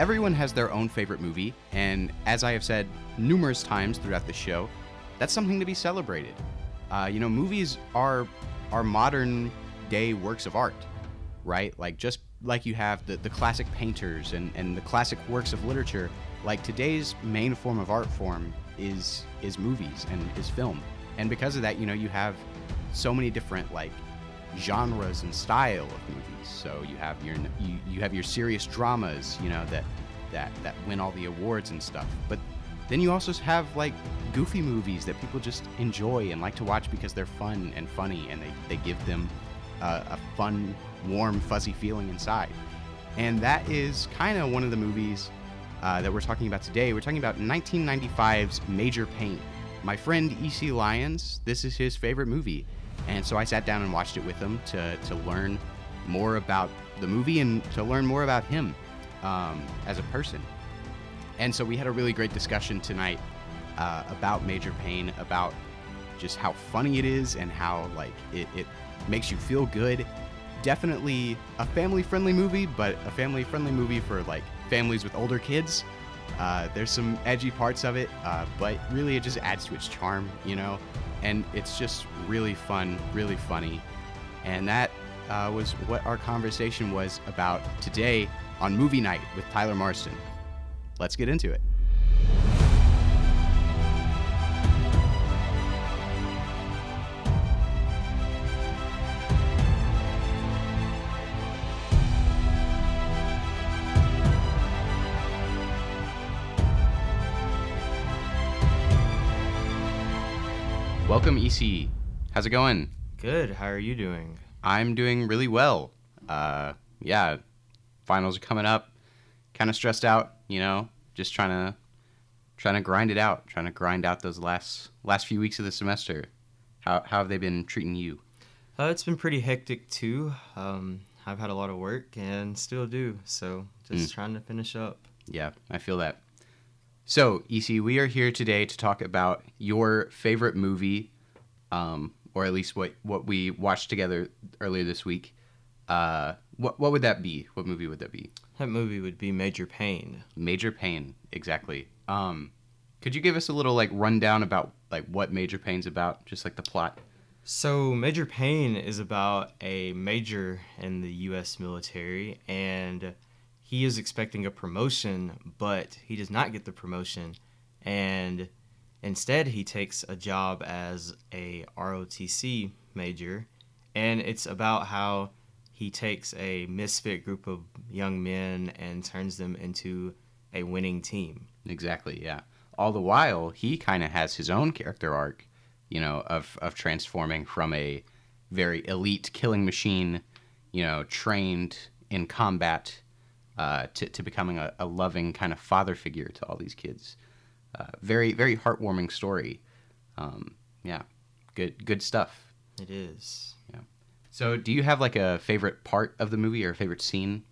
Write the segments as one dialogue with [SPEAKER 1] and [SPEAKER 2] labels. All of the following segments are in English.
[SPEAKER 1] everyone has their own favorite movie, and as I have said numerous times throughout the show, that's something to be celebrated. Uh, you know, movies are are modern day works of art, right? Like just like you have the, the classic painters and, and the classic works of literature, like today's main form of art form is is movies and is film. And because of that, you know, you have so many different like genres and style of movies. So you have your you, you have your serious dramas, you know, that that that win all the awards and stuff. But then you also have like goofy movies that people just enjoy and like to watch because they're fun and funny and they, they give them uh, a fun, warm, fuzzy feeling inside. And that is kind of one of the movies uh, that we're talking about today. We're talking about 1995's Major Payne. My friend E.C. Lyons, this is his favorite movie. And so I sat down and watched it with him to, to learn more about the movie and to learn more about him um, as a person. And so we had a really great discussion tonight uh, about Major Payne, about just how funny it is and how like it, it makes you feel good. Definitely a family-friendly movie, but a family-friendly movie for like families with older kids. Uh, there's some edgy parts of it, uh, but really it just adds to its charm, you know. And it's just really fun, really funny, and that uh, was what our conversation was about today on Movie Night with Tyler Marston. Let's get into it. Welcome, EC. How's it going?
[SPEAKER 2] Good. How are you doing?
[SPEAKER 1] I'm doing really well. Uh, yeah, finals are coming up. Kind of stressed out, you know. Just trying to trying to grind it out. Trying to grind out those last last few weeks of the semester. How how have they been treating you?
[SPEAKER 2] Uh, it's been pretty hectic too. Um, I've had a lot of work and still do. So just
[SPEAKER 1] Mm.
[SPEAKER 2] trying to finish up.
[SPEAKER 1] Yeah, I feel that. So, EC, we are here today to talk about your favorite movie, um, or at least what, what we watched together earlier this week. Uh, what what would that be? What movie would that be?
[SPEAKER 2] That movie would be Major Payne.
[SPEAKER 1] Major Payne, exactly. Um, could you give us a little like rundown about like what Major Payne's about, just like the plot?
[SPEAKER 2] So Major Payne is about a major in the U.S. military, and he is expecting a promotion, but he does not get the promotion, and instead he takes a job as a ROTC major, and it's about how he takes a misfit group of young men and turns them into a winning team.
[SPEAKER 1] Exactly, yeah. All the while, he kind of has his own character arc, you know, of of transforming from a very elite killing machine, you know, trained in combat, uh, to to becoming a, a loving kind of father figure to all these kids. Uh, very very heartwarming story. Um, yeah, good good stuff.
[SPEAKER 2] It is. Yeah.
[SPEAKER 1] So, do you have like a favorite part of the movie or a favorite scene?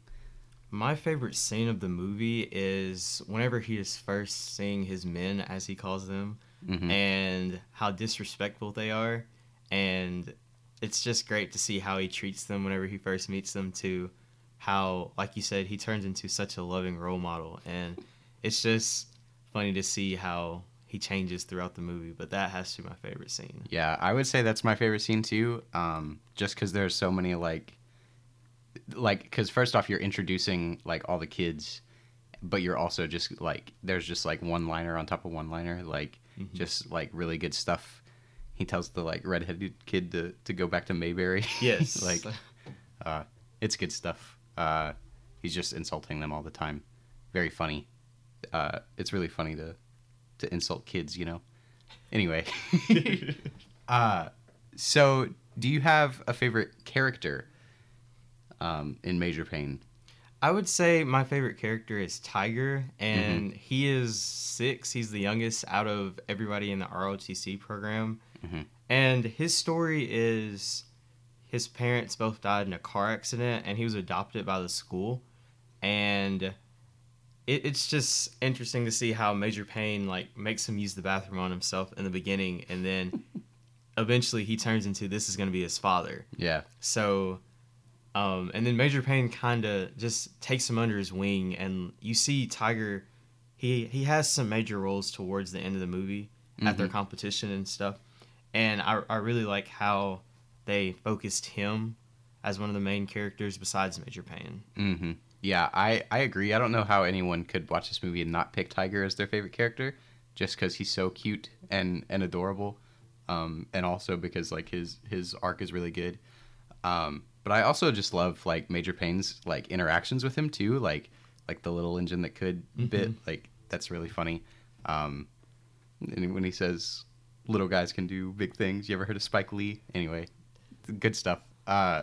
[SPEAKER 2] My favorite scene of the movie is whenever he is first seeing his men, as he calls them,
[SPEAKER 1] Mhm.
[SPEAKER 2] and how disrespectful they are. And it's just great to see how he treats them whenever he first meets them, to how, like you said, he turns into such a loving role model. And it's just funny to see how he changes throughout the movie. But that has to be my favorite scene.
[SPEAKER 1] Yeah, I would say that's my favorite scene too. Um, just because there's so many like, like, because first off, you're introducing like all the kids, but you're also just like, there's just like one liner on top of one liner, like
[SPEAKER 2] Mhm.
[SPEAKER 1] just like really good stuff. He tells the like redheaded kid to to go back to Mayberry.
[SPEAKER 2] Yes.
[SPEAKER 1] like, uh, it's good stuff. Uh, he's just insulting them all the time. Very funny. Uh, it's really funny to to insult kids, you know. Anyway, uh, so do you have a favorite character um, in Major Pain?
[SPEAKER 2] I would say my favorite character is Tiger, and he is six. He's the youngest out of everybody in the ROTC program.
[SPEAKER 1] Mhm.
[SPEAKER 2] And his story is his parents both died in a car accident, and he was adopted by the school. And it, it's just interesting to see how Major Payne like makes him use the bathroom on himself in the beginning, and then eventually he turns into this is going to be his father.
[SPEAKER 1] Yeah,
[SPEAKER 2] So, Um, and then Major Payne kind of just takes him under his wing, and you see Tiger. He he has some major roles towards the end of the movie at their
[SPEAKER 1] Mhm.
[SPEAKER 2] competition and stuff, and I I really like how they focused him as one of the main characters besides Major Payne.
[SPEAKER 1] Mm-hmm. Yeah, I, I agree. I don't know how anyone could watch this movie and not pick Tiger as their favorite character, just because he's so cute and and adorable, um, and also because like his his arc is really good. Um, but I also just love like Major Payne's like interactions with him too, like like the little engine that could bit, like that's really funny. Um, and when he says little guys can do big things, you ever heard of Spike Lee? Anyway, good stuff. Uh,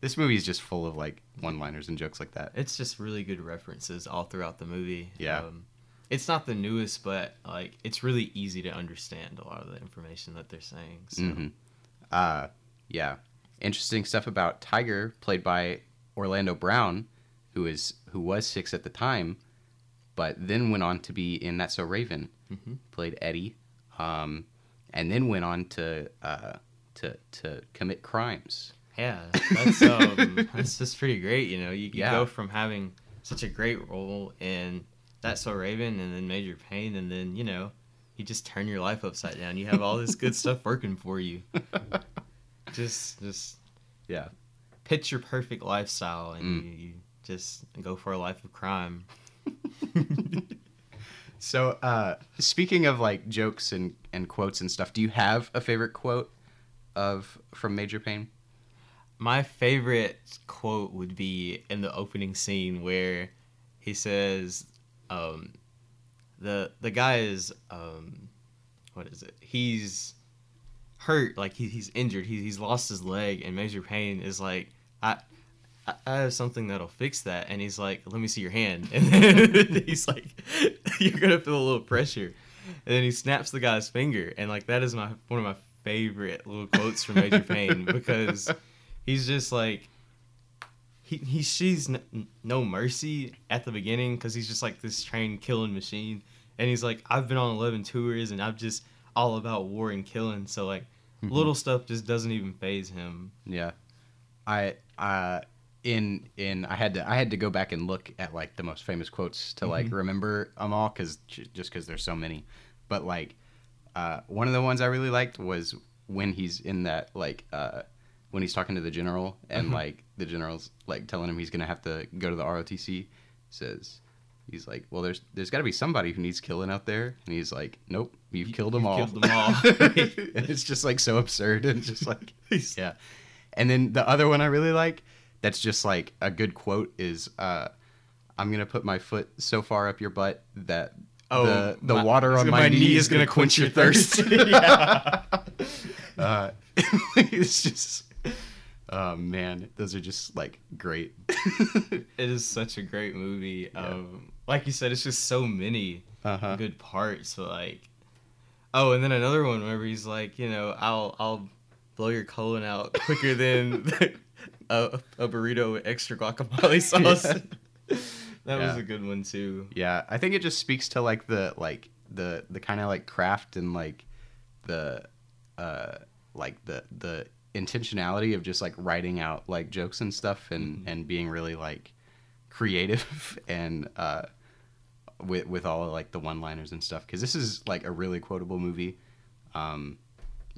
[SPEAKER 1] this movie is just full of like one-liners and jokes like that.
[SPEAKER 2] It's just really good references all throughout the movie.
[SPEAKER 1] Yeah.
[SPEAKER 2] Um, it's not the newest, but like it's really easy to understand a lot of the information that they're saying. So
[SPEAKER 1] hmm Uh, yeah, interesting stuff about Tiger, played by Orlando Brown, who is who was six at the time, but then went on to be in That's So Raven,
[SPEAKER 2] Mhm.
[SPEAKER 1] played Eddie, um, and then went on to uh, to to commit crimes.
[SPEAKER 2] yeah, that's um, that's just pretty great. You know, you, you
[SPEAKER 1] Yeah.
[SPEAKER 2] go from having such a great role in That's So Raven, and then Major Payne, and then you know, you just turn your life upside down. You have all this good stuff working for you. Just just
[SPEAKER 1] Yeah,
[SPEAKER 2] pitch your perfect lifestyle, and
[SPEAKER 1] Mm.
[SPEAKER 2] you, you just go for a life of crime.
[SPEAKER 1] So, uh, speaking of like jokes and, and quotes and stuff, do you have a favorite quote of from Major Payne?
[SPEAKER 2] My favorite quote would be in the opening scene where he says, um, "the the guy is um, what is it? He's hurt, like he, he's injured. He, he's lost his leg, and Major Payne is like, I." I I have something that'll fix that, and he's like, "Let me see your hand." And then he's like, "You're gonna feel a little pressure," and then he snaps the guy's finger, and like that is my one of my favorite little quotes from Major Payne because he's just like he he sees n- no mercy at the beginning because he's just like this trained killing machine, and he's like, I've been on eleven tours and I'm just all about war and killing, so like little stuff just doesn't even phase him.
[SPEAKER 1] Yeah, I uh in in I had to I had to go back and look at like the most famous quotes to like remember them all because just because there's so many, but like uh one of the ones I really liked was when he's in that like uh when he's talking to the general and like the general's like telling him he's gonna have to go to the ROTC says. He's like, well, there's there's got to be somebody who needs killing out there, and he's like, nope, you've
[SPEAKER 2] You-
[SPEAKER 1] killed them
[SPEAKER 2] you've
[SPEAKER 1] all.
[SPEAKER 2] killed them all.
[SPEAKER 1] and it's just like so absurd and just like yeah. And then the other one I really like that's just like a good quote is uh I'm gonna put my foot so far up your butt that
[SPEAKER 2] Oh,
[SPEAKER 1] the, the
[SPEAKER 2] my-
[SPEAKER 1] water on my, knee is gonna quench your thirst.
[SPEAKER 2] Yeah.
[SPEAKER 1] uh, it's just oh man, those are just like great.
[SPEAKER 2] it is such a great movie. Um, like you said, it's just so many
[SPEAKER 1] Uh-huh.
[SPEAKER 2] good parts. But like, oh, and then another one where he's like, you know, I'll I'll blow your colon out quicker than a, a burrito with extra guacamole sauce. That was a good one too.
[SPEAKER 1] Yeah, I think it just speaks to like the like the the kind of like craft and like the uh like the the intentionality of just like writing out like jokes and stuff and and being really like creative and uh with with all like the one-liners and stuff cuz this is like a really quotable movie um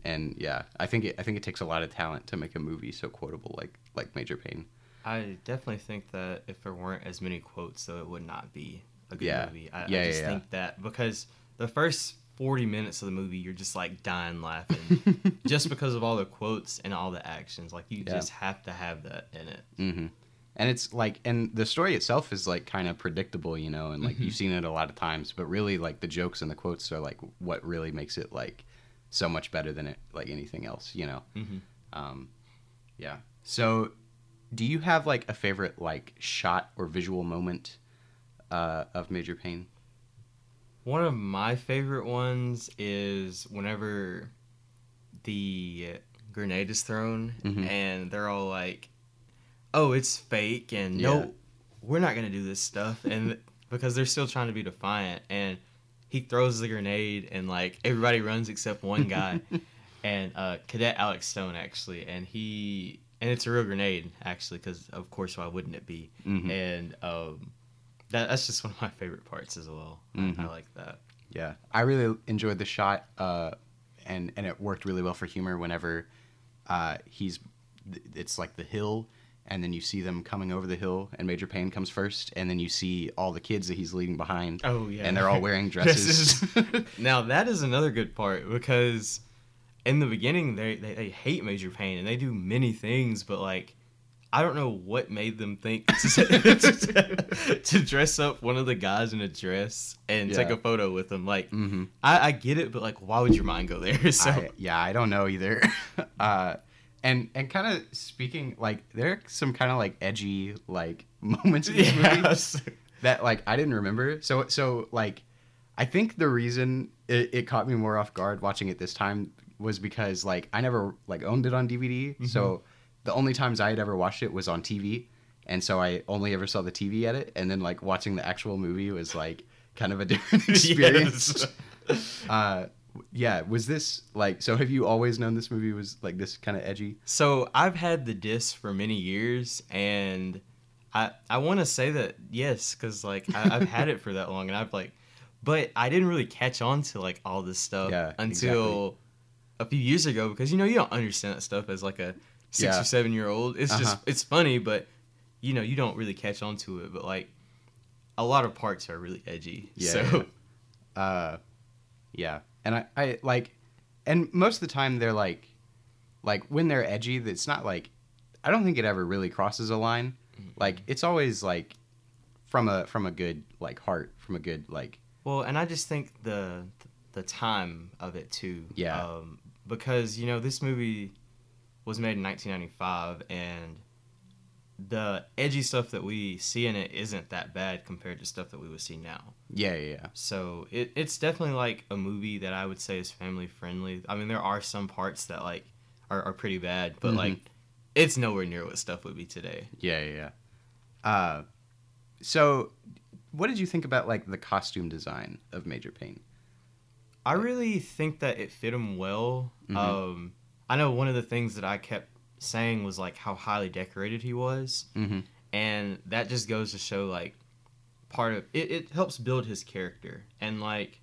[SPEAKER 1] and yeah, I think it I think it takes a lot of talent to make a movie so quotable like like Major Payne.
[SPEAKER 2] I definitely think that if there weren't as many quotes, though, it would not be a good
[SPEAKER 1] Yeah.
[SPEAKER 2] movie. I,
[SPEAKER 1] Yeah,
[SPEAKER 2] I just
[SPEAKER 1] yeah,
[SPEAKER 2] think that because the first 40 minutes of the movie, you're just like dying laughing just because of all the quotes and all the actions. Like, you just have to have that in it.
[SPEAKER 1] hmm And it's like, and the story itself is like kind of predictable, you know, and like you've seen it a lot of times, but really like the jokes and the quotes are like what really makes it like so much better than it like anything else, you know.
[SPEAKER 2] Mhm.
[SPEAKER 1] Um, yeah. So, do you have like a favorite like shot or visual moment uh, of Major Payne?
[SPEAKER 2] One of my favorite ones is whenever the grenade is thrown
[SPEAKER 1] Mhm.
[SPEAKER 2] and they're all like, "Oh, it's fake," and
[SPEAKER 1] Yeah.
[SPEAKER 2] no, we're not gonna do this stuff, and because they're still trying to be defiant, and he throws the grenade and like everybody runs except one guy, and uh, Cadet Alex Stone actually, and he and it's a real grenade actually, because of course why wouldn't it be?
[SPEAKER 1] Mhm.
[SPEAKER 2] And um, that that's just one of my favorite parts as well. I, I
[SPEAKER 1] Mhm.
[SPEAKER 2] like that.
[SPEAKER 1] Yeah, I really enjoyed the shot, uh, and and it worked really well for humor. Whenever uh, he's, it's like the hill, and then you see them coming over the hill, and Major Payne comes first, and then you see all the kids that he's leaving behind.
[SPEAKER 2] Oh yeah,
[SPEAKER 1] and they're all wearing dresses.
[SPEAKER 2] now that is another good part because in the beginning they, they they hate Major Payne and they do many things, but like I don't know what made them think to, to dress up one of the guys in a dress and take a photo with him. Like
[SPEAKER 1] hmm
[SPEAKER 2] I, I get it, but like why would your mind go there? So
[SPEAKER 1] I, yeah, I don't know either. uh, and and kind of speaking, like there are some kind of like edgy like moments in this movie.
[SPEAKER 2] Yes.
[SPEAKER 1] that like I didn't remember. So so like I think the reason it, it caught me more off guard watching it this time was because like I never like owned it on DVD. So the only times I had ever watched it was on TV. And so I only ever saw the TV edit and then like watching the actual movie was like kind of a different experience. uh yeah, was this like so have you always known this movie was like this kind of edgy?
[SPEAKER 2] So I've had the disc for many years, and I I want to say that yes, because like I, I've had it for that long, and I've like, but I didn't really catch on to like all this stuff
[SPEAKER 1] Yeah,
[SPEAKER 2] until a few years ago because you know you don't understand that stuff as like a six
[SPEAKER 1] Yeah.
[SPEAKER 2] or seven year old. It's
[SPEAKER 1] Uh-huh.
[SPEAKER 2] just it's funny, but you know you don't really catch on to it. But like a lot of parts are really edgy.
[SPEAKER 1] Yeah,
[SPEAKER 2] so
[SPEAKER 1] yeah. uh yeah and I, I like and most of the time they're like like when they're edgy it's not like i don't think it ever really crosses a line like it's always like from a from a good like heart from a good like
[SPEAKER 2] Well, and I just think the the time of it too.
[SPEAKER 1] Yeah.
[SPEAKER 2] Um, because you know this movie was made in 1995, and the edgy stuff that we see in it isn't that bad compared to stuff that we would see now.
[SPEAKER 1] yeah yeah yeah
[SPEAKER 2] So it, it's definitely like a movie that I would say is family friendly. I mean, there are some parts that like are, are pretty bad, but
[SPEAKER 1] Mhm.
[SPEAKER 2] like it's nowhere near what stuff would be today.
[SPEAKER 1] yeah yeah yeah uh so what did you think about like the costume design of major Payne?
[SPEAKER 2] I really think that it fit him well.
[SPEAKER 1] Mhm.
[SPEAKER 2] Um, I know one of the things that I kept saying was like how highly decorated he was,
[SPEAKER 1] mm-hmm
[SPEAKER 2] and that just goes to show like part of it. It helps build his character, and like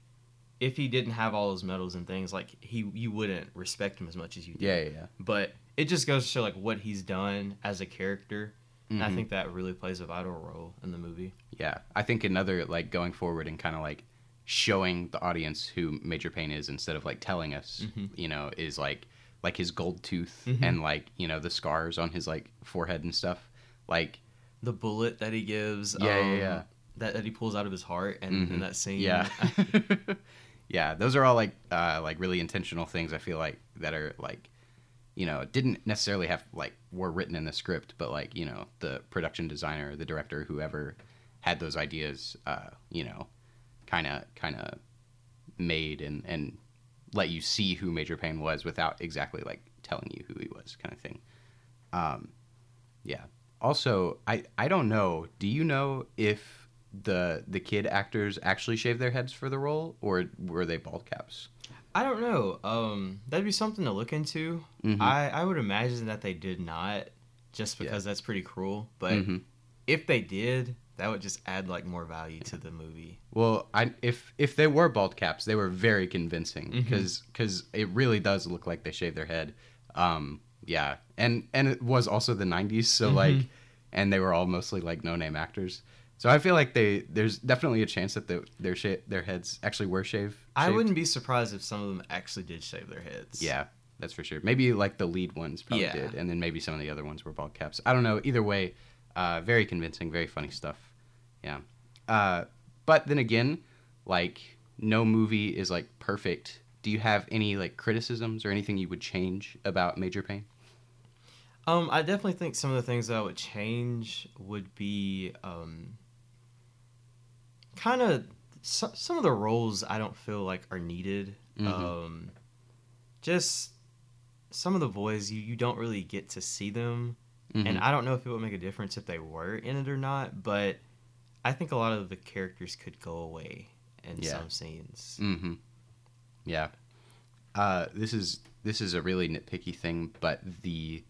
[SPEAKER 2] if he didn't have all those medals and things, like he you wouldn't respect him as much as you do.
[SPEAKER 1] yeah yeah yeah
[SPEAKER 2] But it just goes to show like what he's done as a character, and I
[SPEAKER 1] Mhm.
[SPEAKER 2] think that really plays a vital role in the movie.
[SPEAKER 1] Yeah, I think another like going forward and kind of like showing the audience who Major Payne is instead of like telling us,
[SPEAKER 2] Mhm.
[SPEAKER 1] you know, is like like his gold tooth
[SPEAKER 2] Mhm.
[SPEAKER 1] and like you know the scars on his like forehead and stuff. Like
[SPEAKER 2] The bullet that he gives,
[SPEAKER 1] Yeah, yeah,
[SPEAKER 2] um,
[SPEAKER 1] yeah.
[SPEAKER 2] that that he pulls out of his heart, and
[SPEAKER 1] Mhm.
[SPEAKER 2] in that scene,
[SPEAKER 1] yeah, yeah, those are all like uh, like really intentional things. I feel like that are like you know didn't necessarily have like were written in the script, but like you know the production designer, the director, whoever had those ideas, uh, you know, kind of kind of made and and let you see who Major Payne was without exactly like telling you who he was, kind of thing. Um, yeah. Also, I I don't know. Do you know if the the kid actors actually shaved their heads for the role, or were they bald caps?
[SPEAKER 2] I don't know. Um, that'd be something to look into.
[SPEAKER 1] Mhm.
[SPEAKER 2] I I would imagine that they did not, just
[SPEAKER 1] Yeah.
[SPEAKER 2] because that's pretty cruel. But
[SPEAKER 1] Mhm.
[SPEAKER 2] if they did, that would just add like more value to the movie.
[SPEAKER 1] Well, I if if they were bald caps, they were very convincing
[SPEAKER 2] Mhm.
[SPEAKER 1] because it really does look like they shaved their head. Um, yeah, and and it was also the '90s, so
[SPEAKER 2] Mhm.
[SPEAKER 1] like, and they were all mostly like no name actors. So I feel like they there's definitely a chance that the, their sh- their heads actually were shave.
[SPEAKER 2] I wouldn't be surprised if some of them actually did shave their heads.
[SPEAKER 1] Yeah, that's for sure. Maybe like the lead ones probably
[SPEAKER 2] Yeah.
[SPEAKER 1] did, and then maybe some of the other ones were bald caps. I don't know. Either way, uh, very convincing, very funny stuff. Yeah. Uh, but then again, like no movie is like perfect. Do you have any like criticisms or anything you would change about Major Payne?
[SPEAKER 2] Um, I definitely think some of the things that I would change would be um, kind of so, some of the roles I don't feel like are needed.
[SPEAKER 1] Mhm.
[SPEAKER 2] Um, just some of the boys you, you don't really get to see them, and
[SPEAKER 1] Mhm.
[SPEAKER 2] I don't know if it would make a difference if they were in it or not. But I think a lot of the characters could go away in
[SPEAKER 1] Yeah.
[SPEAKER 2] some scenes.
[SPEAKER 1] Mm-hmm. Yeah. Uh, this is this is a really nitpicky thing, but the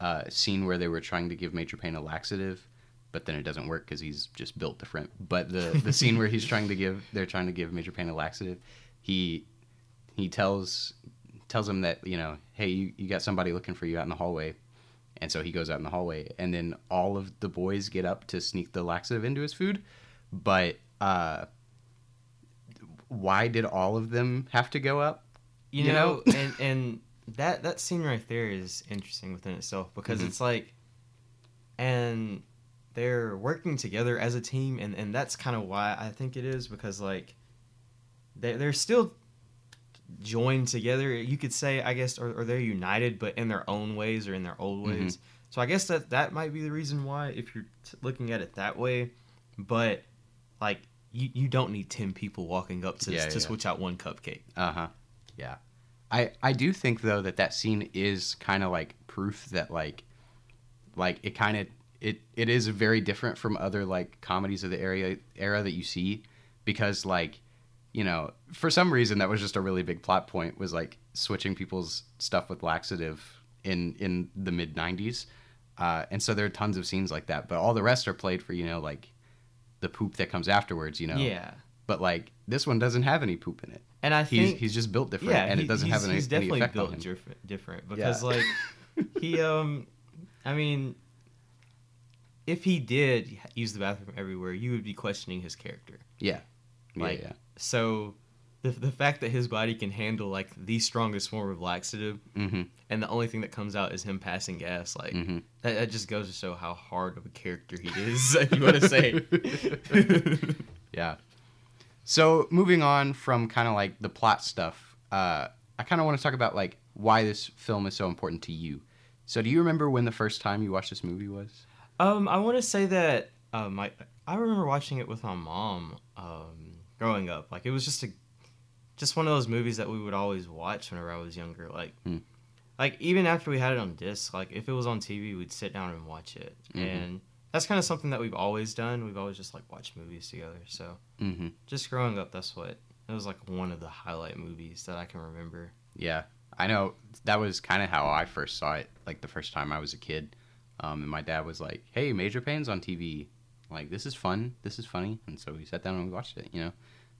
[SPEAKER 1] uh, scene where they were trying to give Major Payne a laxative, but then it doesn't work because he's just built different. But the the scene where he's trying to give they're trying to give Major Payne a laxative, he he tells tells him that you know hey you, you got somebody looking for you out in the hallway and so he goes out in the hallway and then all of the boys get up to sneak the laxative into his food but uh why did all of them have to go up
[SPEAKER 2] you,
[SPEAKER 1] You
[SPEAKER 2] know,
[SPEAKER 1] know?
[SPEAKER 2] and and that that scene right there is interesting within itself because
[SPEAKER 1] Mhm.
[SPEAKER 2] it's like and they're working together as a team and and that's kind of why I think it is because like they they're still joined together you could say I guess or, or they're united but in their own ways or in their old
[SPEAKER 1] Mhm.
[SPEAKER 2] ways so I guess that that might be the reason why if you're t- looking at it that way but like you, you don't need 10 people walking up to,
[SPEAKER 1] Yeah,
[SPEAKER 2] to
[SPEAKER 1] yeah.
[SPEAKER 2] switch out one cupcake
[SPEAKER 1] Uh-huh. Yeah. I I do think though that that scene is kind of like proof that like like it kind of it it is very different from other like comedies of the area era that you see because like you know for some reason that was just a really big plot point was like switching people's stuff with laxative in in the mid 90s uh, and so there are tons of scenes like that but all the rest are played for you know like the poop that comes afterwards you know
[SPEAKER 2] yeah
[SPEAKER 1] but like this one doesn't have any poop in it
[SPEAKER 2] And I think
[SPEAKER 1] he's just built different,
[SPEAKER 2] yeah,
[SPEAKER 1] and
[SPEAKER 2] he-
[SPEAKER 1] it doesn't have any,
[SPEAKER 2] he's
[SPEAKER 1] any
[SPEAKER 2] definitely
[SPEAKER 1] effect
[SPEAKER 2] built
[SPEAKER 1] on him.
[SPEAKER 2] different, different because
[SPEAKER 1] Yeah.
[SPEAKER 2] like he um, I mean, if he did use the bathroom everywhere, you would be questioning his character.
[SPEAKER 1] Yeah, yeah, yeah.
[SPEAKER 2] So the the fact that his body can handle like the strongest form of laxative,
[SPEAKER 1] Mm-hmm.
[SPEAKER 2] and the only thing that comes out is him passing gas, like
[SPEAKER 1] Mm-hmm.
[SPEAKER 2] that, that just goes to show how hard of a character he is. if you want to say.
[SPEAKER 1] Yeah. So moving on from kind of like the plot stuff, uh, I kind of want to talk about like why this film is so important to you. So do you remember when the first time you watched this movie was?
[SPEAKER 2] Um, I want to say that um, I I remember watching it with my mom um, growing up. Like it was just a just one of those movies that we would always watch whenever I was younger. Like
[SPEAKER 1] Hmm.
[SPEAKER 2] like even after we had it on disc, like if it was on TV, we'd sit down and watch it.
[SPEAKER 1] Mhm.
[SPEAKER 2] And that's kind of something that we've always done. We've always just like watched movies together. So
[SPEAKER 1] Mm-hmm.
[SPEAKER 2] just growing up, that's what it was like one of the highlight movies that I can remember.
[SPEAKER 1] Yeah, I know that was kind of how I first saw it. Like the first time I was a kid, um, and my dad was like, "Hey, Major Payne's on TV. Like this is fun. This is funny." And so we sat down and we watched it. You know,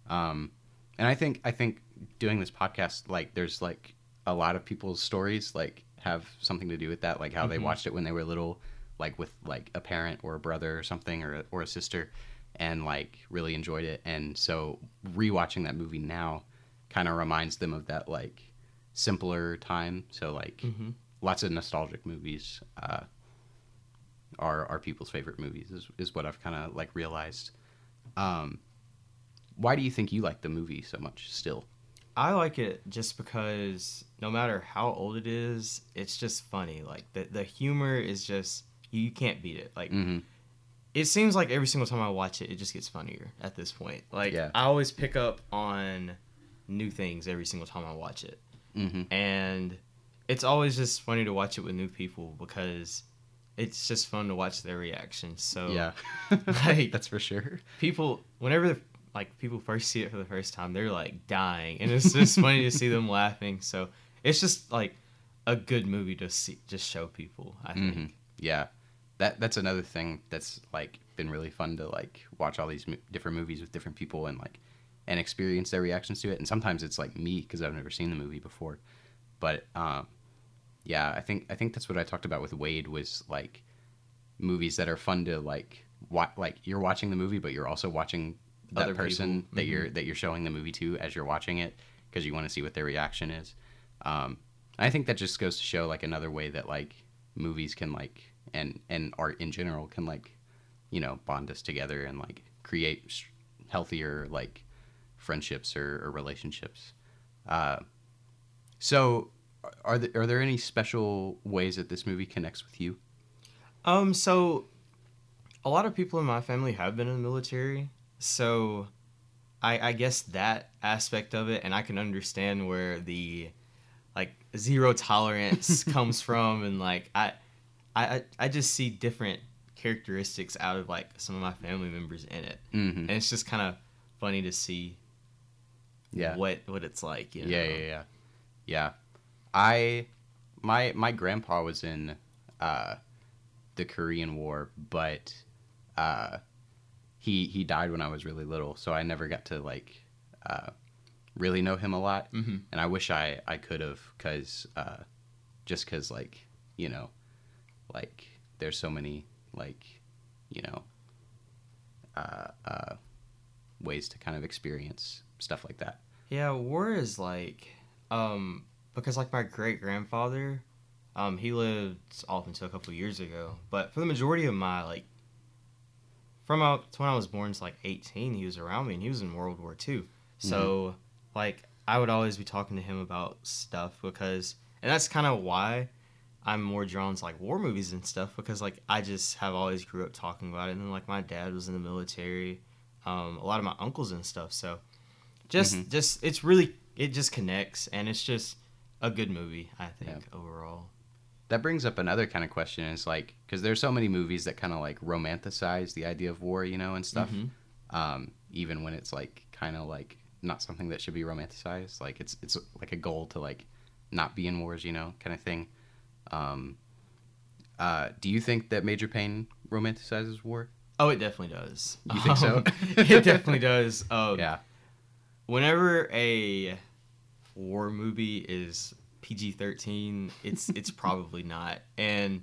[SPEAKER 1] um, and I think I think doing this podcast, like, there's like a lot of people's stories like have something to do with that, like how they
[SPEAKER 2] Mhm.
[SPEAKER 1] watched it when they were little, like with like a parent or a brother or something or a, or a sister, and like really enjoyed it. And so rewatching that movie now kind of reminds them of that like simpler time. So like
[SPEAKER 2] Mm-hmm.
[SPEAKER 1] lots of nostalgic movies uh, are are people's favorite movies is, is what I've kind of like realized. Um, why do you think you like the movie so much still?
[SPEAKER 2] I like it just because no matter how old it is, it's just funny. Like the the humor is just you, you can't beat it. Like
[SPEAKER 1] Mm-hmm.
[SPEAKER 2] it seems like every single time I watch it, it just gets funnier at this point. Like
[SPEAKER 1] Yeah.
[SPEAKER 2] I always pick up on new things every single time I watch it,
[SPEAKER 1] Mm-hmm.
[SPEAKER 2] and it's always just funny to watch it with new people because it's just fun to watch their reactions. So
[SPEAKER 1] yeah,
[SPEAKER 2] like-
[SPEAKER 1] that's for sure.
[SPEAKER 2] people whenever like people first see it for the first time they're like dying. And it's just funny to see them laughing. So it's just like a good movie to see just show people i think.
[SPEAKER 1] Mhm. Yeah, that that's another thing that's like been really fun to like watch all these mo- different movies with different people and like and experience their reactions to it. And sometimes it's like me because I've never seen the movie before, but um, yeah, I think I think that's what I talked about with Wade was like movies that are fun to like like you're watching the movie, but you're also watching that
[SPEAKER 2] Other
[SPEAKER 1] person
[SPEAKER 2] people.
[SPEAKER 1] that you're that you're showing the movie to as you're watching it because you want to see what their reaction is. Um, I think that just goes to show like another way that like movies can like and and art in general can like you know bond us together and like create s- healthier like friendships or, or relationships. Uh, so are there, are there any special ways that this movie connects with you?
[SPEAKER 2] um so a lot of people in my family have been in the military so i i guess that aspect of it and i can understand where the like zero tolerance comes from and like I, I I- just see different characteristics out of like some of my family members in it
[SPEAKER 1] Mm-hmm.
[SPEAKER 2] and it's just kind of funny to see
[SPEAKER 1] Yeah.
[SPEAKER 2] what what it's like you know?
[SPEAKER 1] Yeah, yeah, yeah, yeah. I my my grandpa was in uh, the Korean War, but uh, he he died when I was really little, so I never got to like uh, really know him a lot.
[SPEAKER 2] Mhm.
[SPEAKER 1] And I wish I I could have, cause uh, just cause like you know, like there's so many like you know uh, uh, ways to kind of experience stuff like that.
[SPEAKER 2] Yeah, war is like, um, because like my great grandfather, um, he lived off until a couple years ago. But for the majority of my like, from out when I was born to like eighteen, he was around me, and he was in World War II. So like, I would always be talking to him about stuff because, and that's kind of why I'm more drawn to like war movies and stuff because like I just have always grew up talking about it, and then like my dad was in the military, um, a lot of my uncles and stuff. So just
[SPEAKER 1] Mhm.
[SPEAKER 2] just it's really it just connects, and it's just a good movie. I think
[SPEAKER 1] Yeah.
[SPEAKER 2] overall.
[SPEAKER 1] That brings up another kind of question. Is like because there's so many movies that kind of like romanticize the idea of war, you know, and stuff.
[SPEAKER 2] Mhm.
[SPEAKER 1] Um, even when it's like kind of like not something that should be romanticized. Like it's it's like a goal to like not be in wars, you know, kind of thing. Um, uh, do you think that Major Payne romanticizes war?
[SPEAKER 2] Oh, it definitely does.
[SPEAKER 1] You think so?
[SPEAKER 2] Um, it definitely does. Um,
[SPEAKER 1] yeah.
[SPEAKER 2] Whenever a war movie is PG thirteen, it's it's probably not. And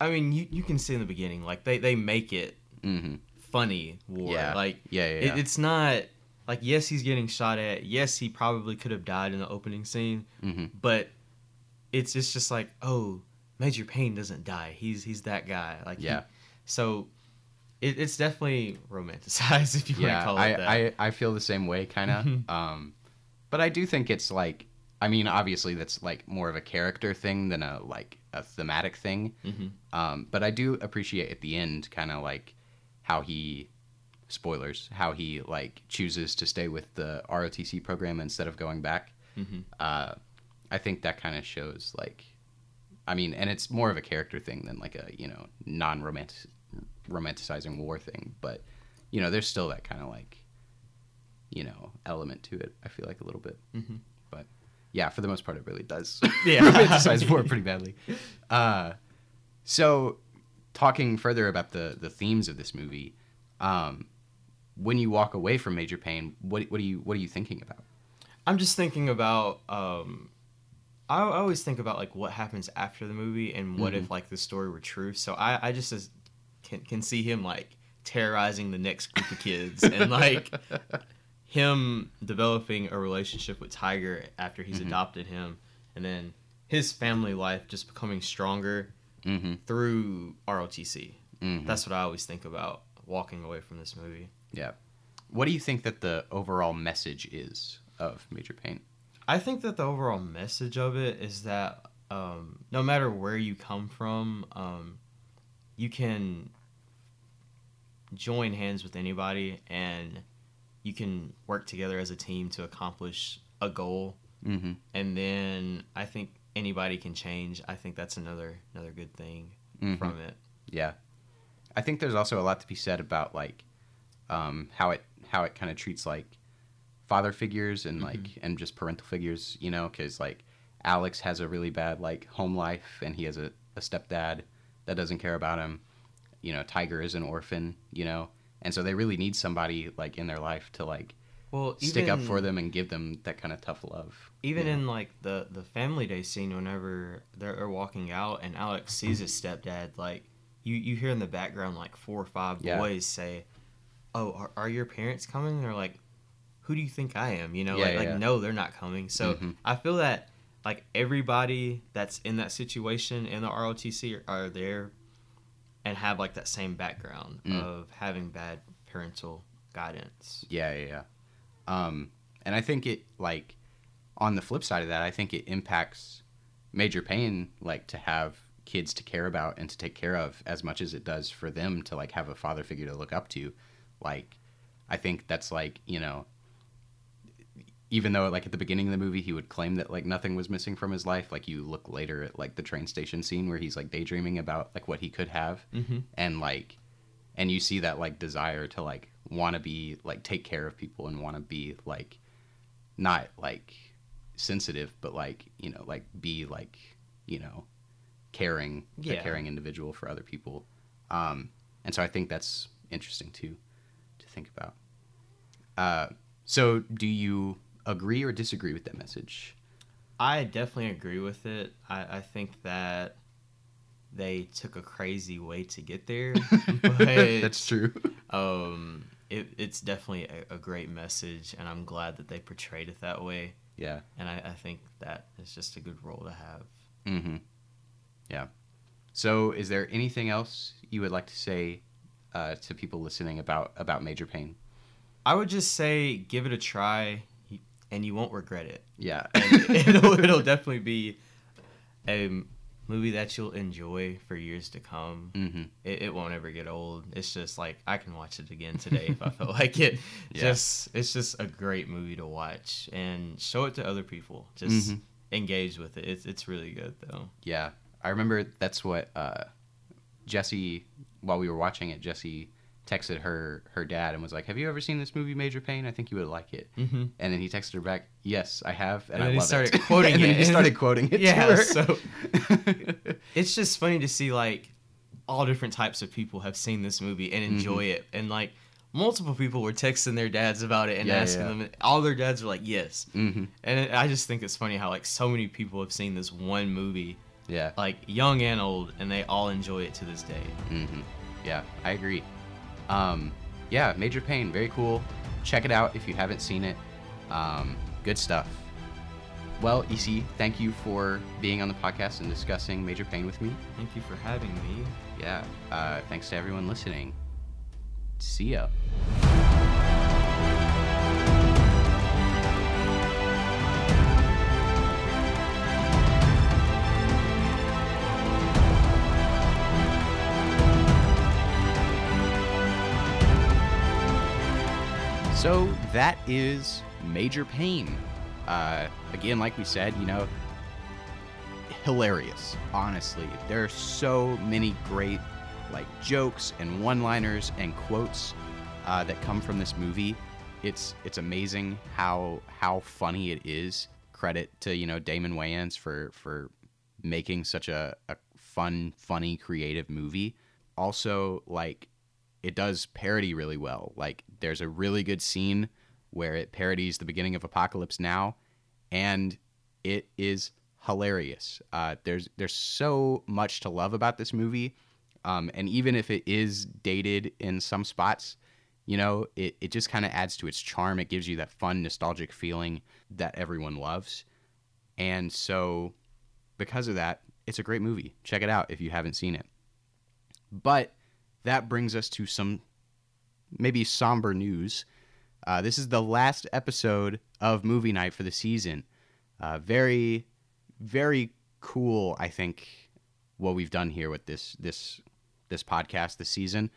[SPEAKER 2] I mean, you you can see in the beginning, like they they make it
[SPEAKER 1] Mm-hmm.
[SPEAKER 2] funny war.
[SPEAKER 1] Yeah.
[SPEAKER 2] Like
[SPEAKER 1] Yeah. Yeah.
[SPEAKER 2] it,
[SPEAKER 1] yeah.
[SPEAKER 2] it's not like yes, he's getting shot at. Yes, he probably could have died in the opening scene.
[SPEAKER 1] mm-hmm.
[SPEAKER 2] but it's it's just like oh major Payne doesn't die he's he's that guy like he-
[SPEAKER 1] Yeah.
[SPEAKER 2] so it, it's definitely romanticized if you want
[SPEAKER 1] yeah,
[SPEAKER 2] to call it
[SPEAKER 1] I,
[SPEAKER 2] that
[SPEAKER 1] I I feel the same way, kind of. um, but I do think it's like, I mean, obviously that's like more of a character thing than a like a thematic thing.
[SPEAKER 2] Mhm.
[SPEAKER 1] Um, but I do appreciate at the end, kind of like how he, spoilers, how he like chooses to stay with the ROTC program instead of going back.
[SPEAKER 2] Mhm.
[SPEAKER 1] Uh, I think that kind of shows like, I mean, and it's more of a character thing than like a you know non romantic romanticizing war thing, but you know, there's still that kind of like, you know, element to it. I feel like a little bit,
[SPEAKER 2] Mhm.
[SPEAKER 1] Yeah, for the most part, it really does
[SPEAKER 2] Yeah.
[SPEAKER 1] romanticize war pretty badly. Uh, so, talking further about the the themes of this movie, um, when you walk away from Major Payne, what what are you what are you thinking about?
[SPEAKER 2] i'm just thinking about um I, I always think about like what happens after the movie and what
[SPEAKER 1] Mhm.
[SPEAKER 2] if like the story were true so i i just as, can can see him like terrorizing the next group of kids and like him developing a relationship with Tiger after he's
[SPEAKER 1] Mhm.
[SPEAKER 2] adopted him, and then his family life just becoming stronger
[SPEAKER 1] Mm-hmm.
[SPEAKER 2] through ROTC.
[SPEAKER 1] mm-hmm.
[SPEAKER 2] That's what I always think about walking away from this movie.
[SPEAKER 1] Yeah. What do you think that the overall message is of Major Payne?
[SPEAKER 2] I think that the overall message of it is that um, no matter where you come from, um, you can join hands with anybody and you can work together as a team to accomplish a goal
[SPEAKER 1] Mm-hmm.
[SPEAKER 2] and then I think anybody can change. I think that's another another good thing
[SPEAKER 1] Mhm.
[SPEAKER 2] from it.
[SPEAKER 1] Yeah. I think there's also a lot to be said about like um, how it how it kind of treats like father figures and like and just parental figures, you know, because like Alex has a really bad like home life and he has a, a stepdad that doesn't care about him. You know, Tiger is an orphan, you know, and so they really need somebody like in their life to like
[SPEAKER 2] Well,
[SPEAKER 1] stick up for them and give them that kind of tough love.
[SPEAKER 2] Even
[SPEAKER 1] know?
[SPEAKER 2] in like the the family day scene, whenever they're walking out and Alex sees his stepdad, like you you hear in the background like four or five
[SPEAKER 1] Yeah.
[SPEAKER 2] boys say, "Oh, are, are your parents coming?" And they're like, "Who do you think I am?" You know,
[SPEAKER 1] Yeah,
[SPEAKER 2] like,
[SPEAKER 1] yeah,
[SPEAKER 2] like no, they're not coming. So
[SPEAKER 1] Mhm.
[SPEAKER 2] I feel that like everybody that's in that situation in the ROTC are, are there and have like that same background
[SPEAKER 1] Mm.
[SPEAKER 2] of having bad parental guidance.
[SPEAKER 1] Yeah, yeah, yeah. Um, and I think it like on the flip side of that, I think it impacts Major Payne like to have kids to care about and to take care of as much as it does for them to like have a father figure to look up to. Like, I think that's like you know, even though like at the beginning of the movie he would claim that like nothing was missing from his life, like you look later at like the train station scene where he's like daydreaming about like what he could have
[SPEAKER 2] Mm-hmm.
[SPEAKER 1] and like and you see that like desire to like want to be like take care of people and want to be like not like sensitive but like you know like be like you know caring,
[SPEAKER 2] Yeah.
[SPEAKER 1] a caring individual for other people. Um, and so I think that's interesting too to think about. Uh, so do you agree or disagree with that message?
[SPEAKER 2] I definitely agree with it. I, I think that they took a crazy way to get there, but
[SPEAKER 1] that's true.
[SPEAKER 2] um, it, it's definitely a, a great message, and I'm glad that they portrayed it that way.
[SPEAKER 1] Yeah.
[SPEAKER 2] And I, I think that is just a good role to have.
[SPEAKER 1] Mm-hmm. Yeah. So, is there anything else you would like to say uh, to people listening about about Major Payne?
[SPEAKER 2] I would just say give it a try, and you won't regret it.
[SPEAKER 1] Yeah.
[SPEAKER 2] And it'll, it'll definitely be a movie that you'll enjoy for years to come.
[SPEAKER 1] mm-hmm.
[SPEAKER 2] It, it won't ever get old. It's just like I can watch it again today if I feel like it.
[SPEAKER 1] Yeah.
[SPEAKER 2] Just it's just a great movie to watch and show it to other people. Just
[SPEAKER 1] Mhm.
[SPEAKER 2] engage with it. It's it's really good though.
[SPEAKER 1] Yeah. I remember that's what uh, Jesse, while we were watching it, Jesse texted her her dad and was like, "Have you ever seen this movie Major Payne? I think you would like it."
[SPEAKER 2] Mm-hmm.
[SPEAKER 1] And then he texted her back, "Yes, I have, and,
[SPEAKER 2] And
[SPEAKER 1] I
[SPEAKER 2] then he
[SPEAKER 1] love
[SPEAKER 2] started
[SPEAKER 1] it."
[SPEAKER 2] quoting
[SPEAKER 1] and then
[SPEAKER 2] it.
[SPEAKER 1] he started quoting it.
[SPEAKER 2] Yeah,
[SPEAKER 1] to her.
[SPEAKER 2] so- It's just funny to see like all different types of people have seen this movie and enjoy it, and like multiple people were texting their dads about it and
[SPEAKER 1] Yeah,
[SPEAKER 2] asking
[SPEAKER 1] yeah.
[SPEAKER 2] them. And all their dads were like, "Yes."
[SPEAKER 1] hmm
[SPEAKER 2] And I just think it's funny how like so many people have seen this one movie,
[SPEAKER 1] Yeah.
[SPEAKER 2] like young and old, and they all enjoy it to this day.
[SPEAKER 1] hmm Yeah, I agree. Um, yeah, Major Payne, very cool. Check it out if you haven't seen it. Um, good stuff. Well, EC, thank you for being on the podcast and discussing Major Payne with me.
[SPEAKER 2] Thank you for having me.
[SPEAKER 1] Yeah, uh, thanks to everyone listening. See ya. So that is Major Payne. Uh, again, like we said, you know, hilarious. Honestly, there are so many great like jokes and one-liners and quotes uh, that come from this movie. It's it's amazing how how funny it is. Credit to you know Damon Wayans for for making such a, a fun, funny, creative movie. Also, like it does parody really well. Like there's a really good scene where it parodies the beginning of Apocalypse Now, and it is hilarious. Uh, there's there's so much to love about this movie, um, and even if it is dated in some spots, you know, it, it just kind of adds to its charm. It gives you that fun, nostalgic feeling that everyone loves, and so because of that, it's a great movie. Check it out if you haven't seen it. But that brings us to some maybe somber news. Uh, this is the last episode of Movie Night for the season. Uh, very, very cool. I think what we've done here with this this this podcast this season.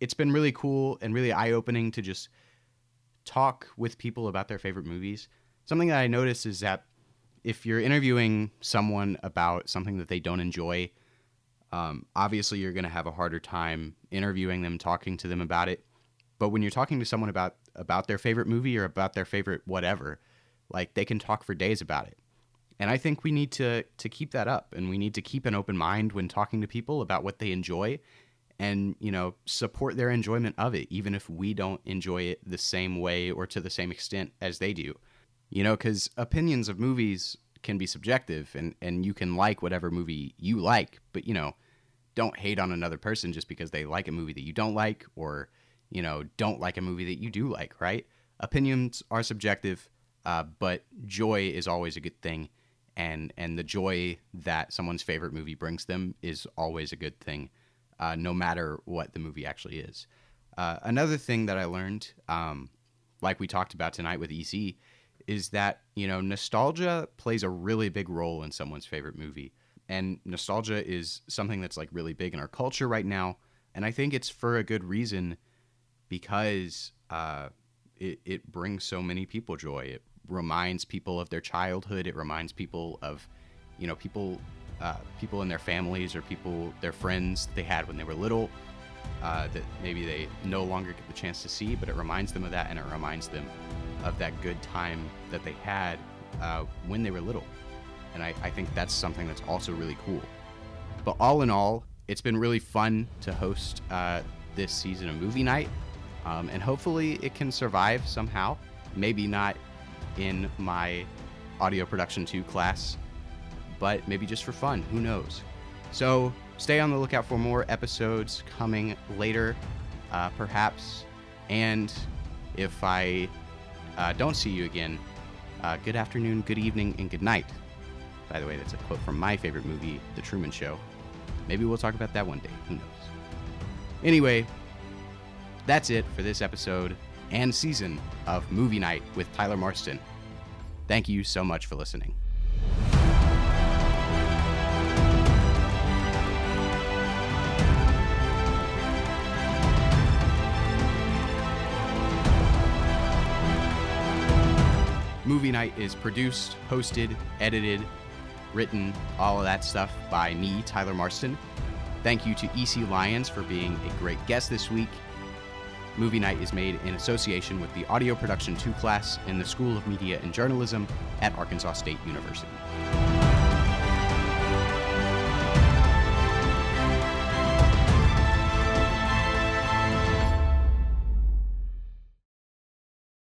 [SPEAKER 1] It's been really cool and really eye opening to just talk with people about their favorite movies. Something that I noticed is that if you're interviewing someone about something that they don't enjoy, um, obviously you're going to have a harder time interviewing them, talking to them about it. But when you're talking to someone about about their favorite movie or about their favorite whatever, like they can talk for days about it. And I think we need to to keep that up, and we need to keep an open mind when talking to people about what they enjoy, and you know support their enjoyment of it, even if we don't enjoy it the same way or to the same extent as they do. You know, because opinions of movies can be subjective, and and you can like whatever movie you like, but you know, don't hate on another person just because they like a movie that you don't like, or you know, don't like a movie that you do like. Right? Opinions are subjective, uh, but joy is always a good thing, and and the joy that someone's favorite movie brings them is always a good thing, uh, no matter what the movie actually is. Uh, another thing that I learned, um, like we talked about tonight with EC, is that you know nostalgia plays a really big role in someone's favorite movie, and nostalgia is something that's like really big in our culture right now, and I think it's for a good reason, because uh, it it brings so many people joy. It reminds people of their childhood. It reminds people of, you know, people uh, people in their families or people their friends they had when they were little. Uh, that maybe they no longer get the chance to see, but it reminds them of that, and it reminds them of that good time that they had uh, when they were little. And I, I think that's something that's also really cool. But all in all, it's been really fun to host uh, this season of movie night, um, and hopefully it can survive somehow. Maybe not in my audio production 2 class, but maybe just for fun. Who knows? So stay on the lookout for more episodes coming later, uh, perhaps. And if I uh, don't see you again, uh, good afternoon, good evening, and good night. By the way, that's a quote from my favorite movie, The Truman Show. Maybe we'll talk about that one day. Who knows? Anyway, that's it for this episode and season of Movie Night with Tyler Marston. Thank you so much for listening. Movie Night is produced, hosted, edited, written, all of that stuff by me, Tyler Marston. Thank you to EC Lyons for being a great guest this week. Movie Night is made in association with the Audio Production 2 class in the School of Media and Journalism at Arkansas State University.